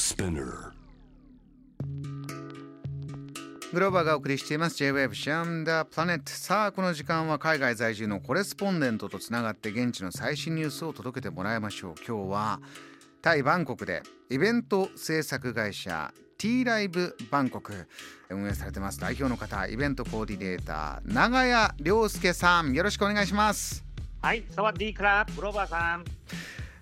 Spinner. グローバーがお送りしています。J-Wave Jam the Planet さあこの時間は海外在住のコレスポンデントとつながって現地の最新ニュースを届けてもらいましょう。今日はタイ・バンコクでイベント制作会社 T ライブバンコク運営されてます。代表の方イベントコーディネーター長谷亮介さん。よろしくお願いします。はいサワディークラブローバーさん。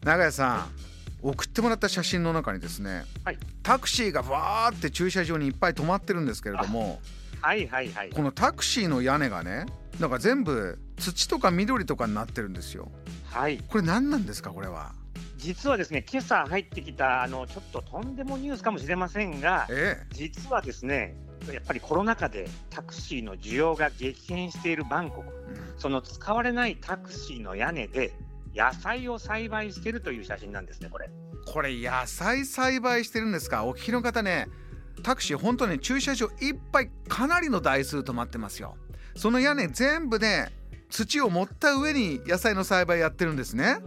長谷さん送ってもらった写真の中にですね、はい。タクシーがわーって駐車場にいっぱい止まってるんですけれどもはいはいはい。このタクシーの屋根がねなんか全部土とか緑とかになってるんですよ。はい。これ何なんですかこれは？実はですね、今朝入ってきたあのちょっととんでもニュースかもしれませんが、え実はですね、やっぱりコロナ禍でタクシーの需要が激変しているバンコク、え、うん。その使われないタクシーの屋根で野菜を栽培しているという写真なんですね、これ。これ野菜栽培してるんですか？お聞きの方ねタクシー本当に駐車場いっぱいかなりの台数止まってますよその屋根全部で土を盛った上に野菜の栽培やってるんですね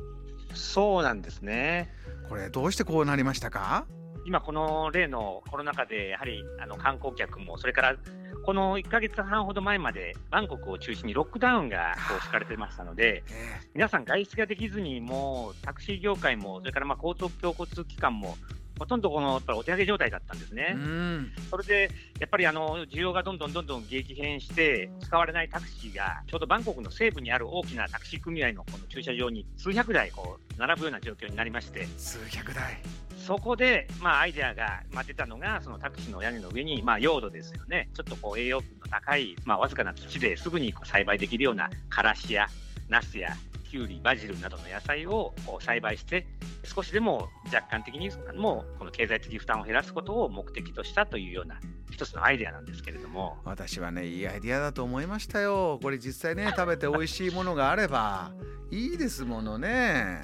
そうなんですね。これどうしてこうなりましたか？今、この例のコロナ禍で、やはりあの観光客も、それからこの1ヶ月半ほど前まで、バンコクを中心にロックダウンがこう敷かれてましたので、え皆さん、外出ができずに、もうタクシー業界も、それからまあ公共交通機関も、ほとんどこのやっぱりお手上げ状態だったんですえね。う。ん。それでやっぱりあの需要がどんどんどんどん激変して、使われないタクシーが、ちょうどバンコクの西部にある大きなタクシー組合のこの駐車場に数百台こう並ぶような状況になりまして、数百台。そこで、まあ、アイデアが、まあ、出たのが、そのタクシーの屋根の上に、まあ、用土ですよね、ちょっとこう栄養分の高い、まあ、わずかな土ですぐにこう栽培できるようなからしやナスやキュウリ、バジルなどの野菜を栽培して、少しでも若干的にもこの経済的負担を減らすことを目的としたというような一つのアイデアなんですけれども、私はねいいアイディアだと思いましたよ。これ実際ね食べて美味しいものがあればいいですものね。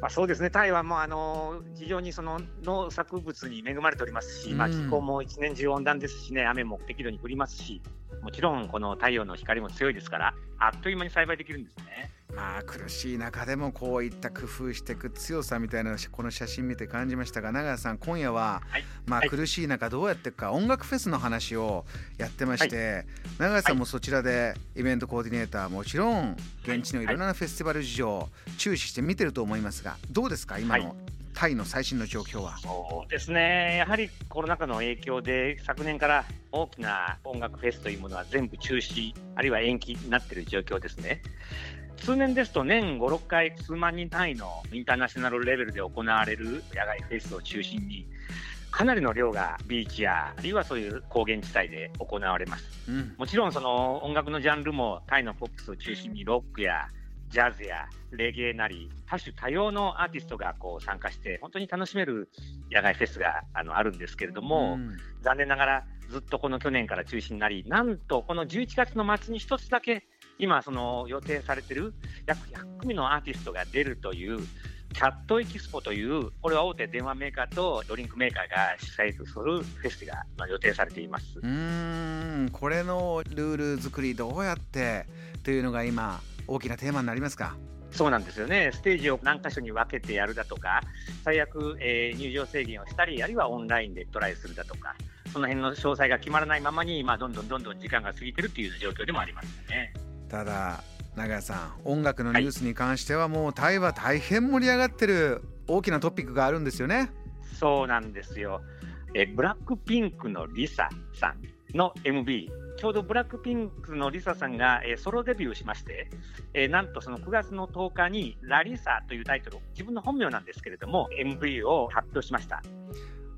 まあ、そうですね、タイはもうあの非常にその農作物に恵まれておりますし、まあ、うん。気候も一年中温暖ですしね、雨も適度に降りますし、もちろんこの太陽の光も強いですから、あっという間に栽培できるんですね。まあ苦しい中でもこういった工夫していく強さみたいなこの写真見て感じましたが長谷さん今夜は、はい。まあはい。苦しい中どうやっていくか音楽フェスの話をやってまして、長谷さんもそちらでイベントコーディネーターもちろん現地のいろんなフェスティバル事情を注視して見てると思いますがどうですか今のタイの最新の状況は？そうですね、やはりコロナ禍の影響で、昨年から大きな音楽フェスというものは全部中止、あるいは延期になっている状況ですね。通年ですと年5、6回数万人単位のインターナショナルレベルで行われる野外フェスを中心に、かなりの量がビーチや、あるいはそういう高原地帯で行われます。うんもちろんその音楽のジャンルもタイのポップスを中心にロックやジャズやレゲエなり多種多様のアーティストがこう参加して本当に楽しめる野外フェスがあのあるんですけれども、うん。残念ながらずっとこの去年から中止になりなんとこの11月の末に一つだけ今その予定されている約100組のアーティストが出るというキャットエキスポというこれは大手電話メーカーとドリンクメーカーが主催するフェスがまあ予定されています。うーん。これのルール作りどうやってというのが今大きなテーマになりますか？そうなんですよね、ステージを何箇所に分けてやるだとか、最悪、えー入場制限をしたり、あるいはオンラインでトライするだとか、その辺の詳細が決まらないままに、まあ、どんどんどんどん時間が過ぎてるっていう状況でもありますよね。ただ長谷さん音楽のニュースに関してはもうタイは大変盛り上がってる大きなトピックがあるんですよね。そうなんですよ。えーブラックピンクのリサさんの MV、ちょうどブラックピンクのリサさんが、えーソロデビューしまして、えーなんとその9月の10日にラリサというタイトル、自分の本名なんですけれども、MV を発表しました。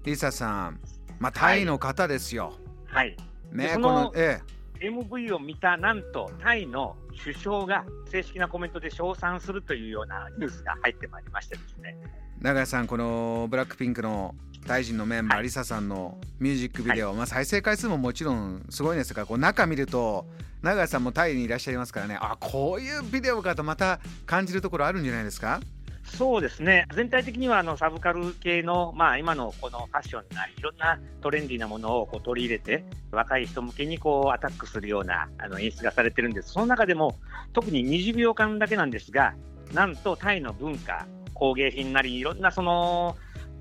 リサさん、まあ、タイの方ですよ。はい。ねこのえ MV を見たなんとタイの首相が正式なコメントで称賛するというようなニュースが入ってまいりましてですね。え長谷さんこのブラックピンクの大臣のメンバー、はい。リサさんのミュージックビデオ、まあ、再生回数ももちろんすごいんですがこう中見ると長谷さんもタイにいらっしゃいますからね。あこういうビデオかとまた感じるところあるんじゃないですか？そうですね、全体的にはあのサブカル系の、まあ、今のこのファッションなり、いろんなトレンディーなものをこう取り入れて、若い人向けにこうアタックするようなあの演出がされてるんです、その中でも特に20秒間だけなんですが、なんとタイの文化、工芸品なり、いろんなその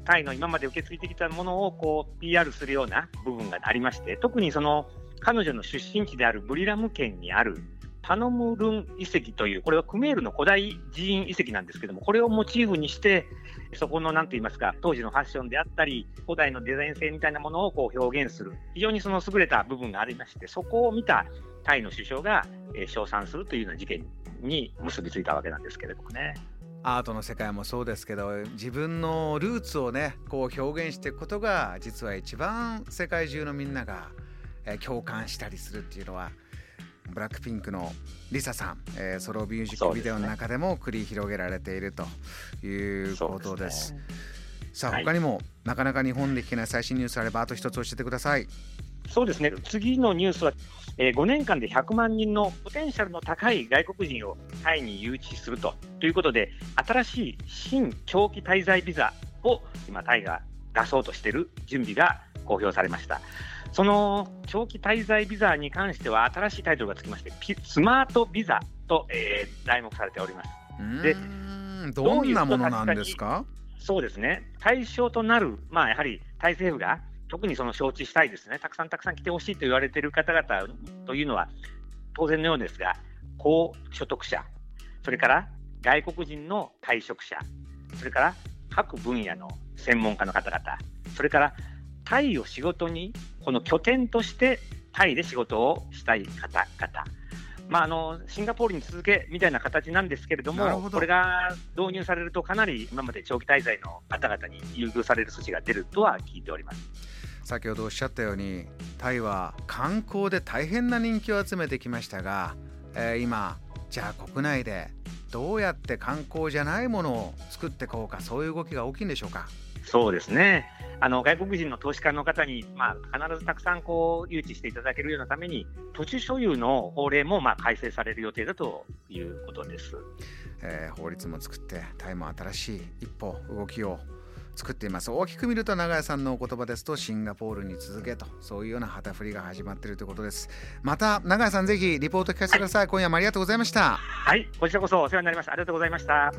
タイの今まで受け継いできたものをこう PR するような部分がありまして、特にその彼女の出身地であるブリラム県にあるパノムルン遺跡という、これはクメールの古代寺院遺跡なんですけども、これをモチーフにして、そこのなんと言いますか、当時のファッションであったり、古代のデザイン性みたいなものをこう表現する、非常にその優れた部分がありまして、そこを見たタイの首相が、えー、称賛するというような事件に結びついたわけなんですけれどもね。アートの世界もそうですけど自分のルーツをねこう表現していくことが実は一番世界中のみんなが、えー、共感したりするっていうのはブラックピンクのリサさん、えー、ソロミュージックビデオの中でも繰り広げられているということです。ですね、さあ、他にもなかなか日本で聞けない最新ニュースあればあと一つ教えてください。そうですね。次のニュースは、えー、5年間で100万人のポテンシャルの高い外国人をタイに誘致すると。ということで新しい新長期滞在ビザを今タイが出そうとしている準備が公表されました。その長期滞在ビザに関しては新しいタイトルがつきまして、スマートビザと、えー、題目されております。でどんなものなんですか？そうですね、対象となる、まあ、やはりタイ政府が特にその承知したいですね、たくさんたくさん来てほしいと言われている方々というのは、当然のようですが、高所得者、それから外国人の退職者、それから各分野の専門家の方々、それからタイを仕事に、この拠点としてタイで仕事をしたい方々、まあ、あのシンガポールに続けみたいな形なんですけれども、これが導入されると、かなり今まで長期滞在の方々に優遇される措置が出るとは聞いております先ほどおっしゃったように、タイは観光で大変な人気を集めてきましたが、えー、今、じゃあ国内でどうやって観光じゃないものを作っていこうか、そういう動きが大きいんでしょうか？そうですね。あの外国人の投資家の方に、まあ、必ずたくさんこう誘致していただけるようなために、土地所有の法令もまあ改正される予定だということです、えー、法律も作って、タイも新しい一歩、動きを作っています。大きく見ると長屋さんのお言葉ですとシンガポールに続けとそういうような旗振りが始まっているということです。また長屋さんぜひリポート聞かせてください、はい、今夜もありがとうございました。はいこちらこそお世話になりました。ありがとうございました。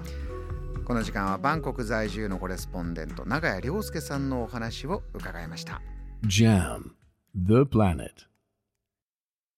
この時間はバンコク在住のコレスポンデント長谷亮介さんのお話を伺いました。JAM The Planet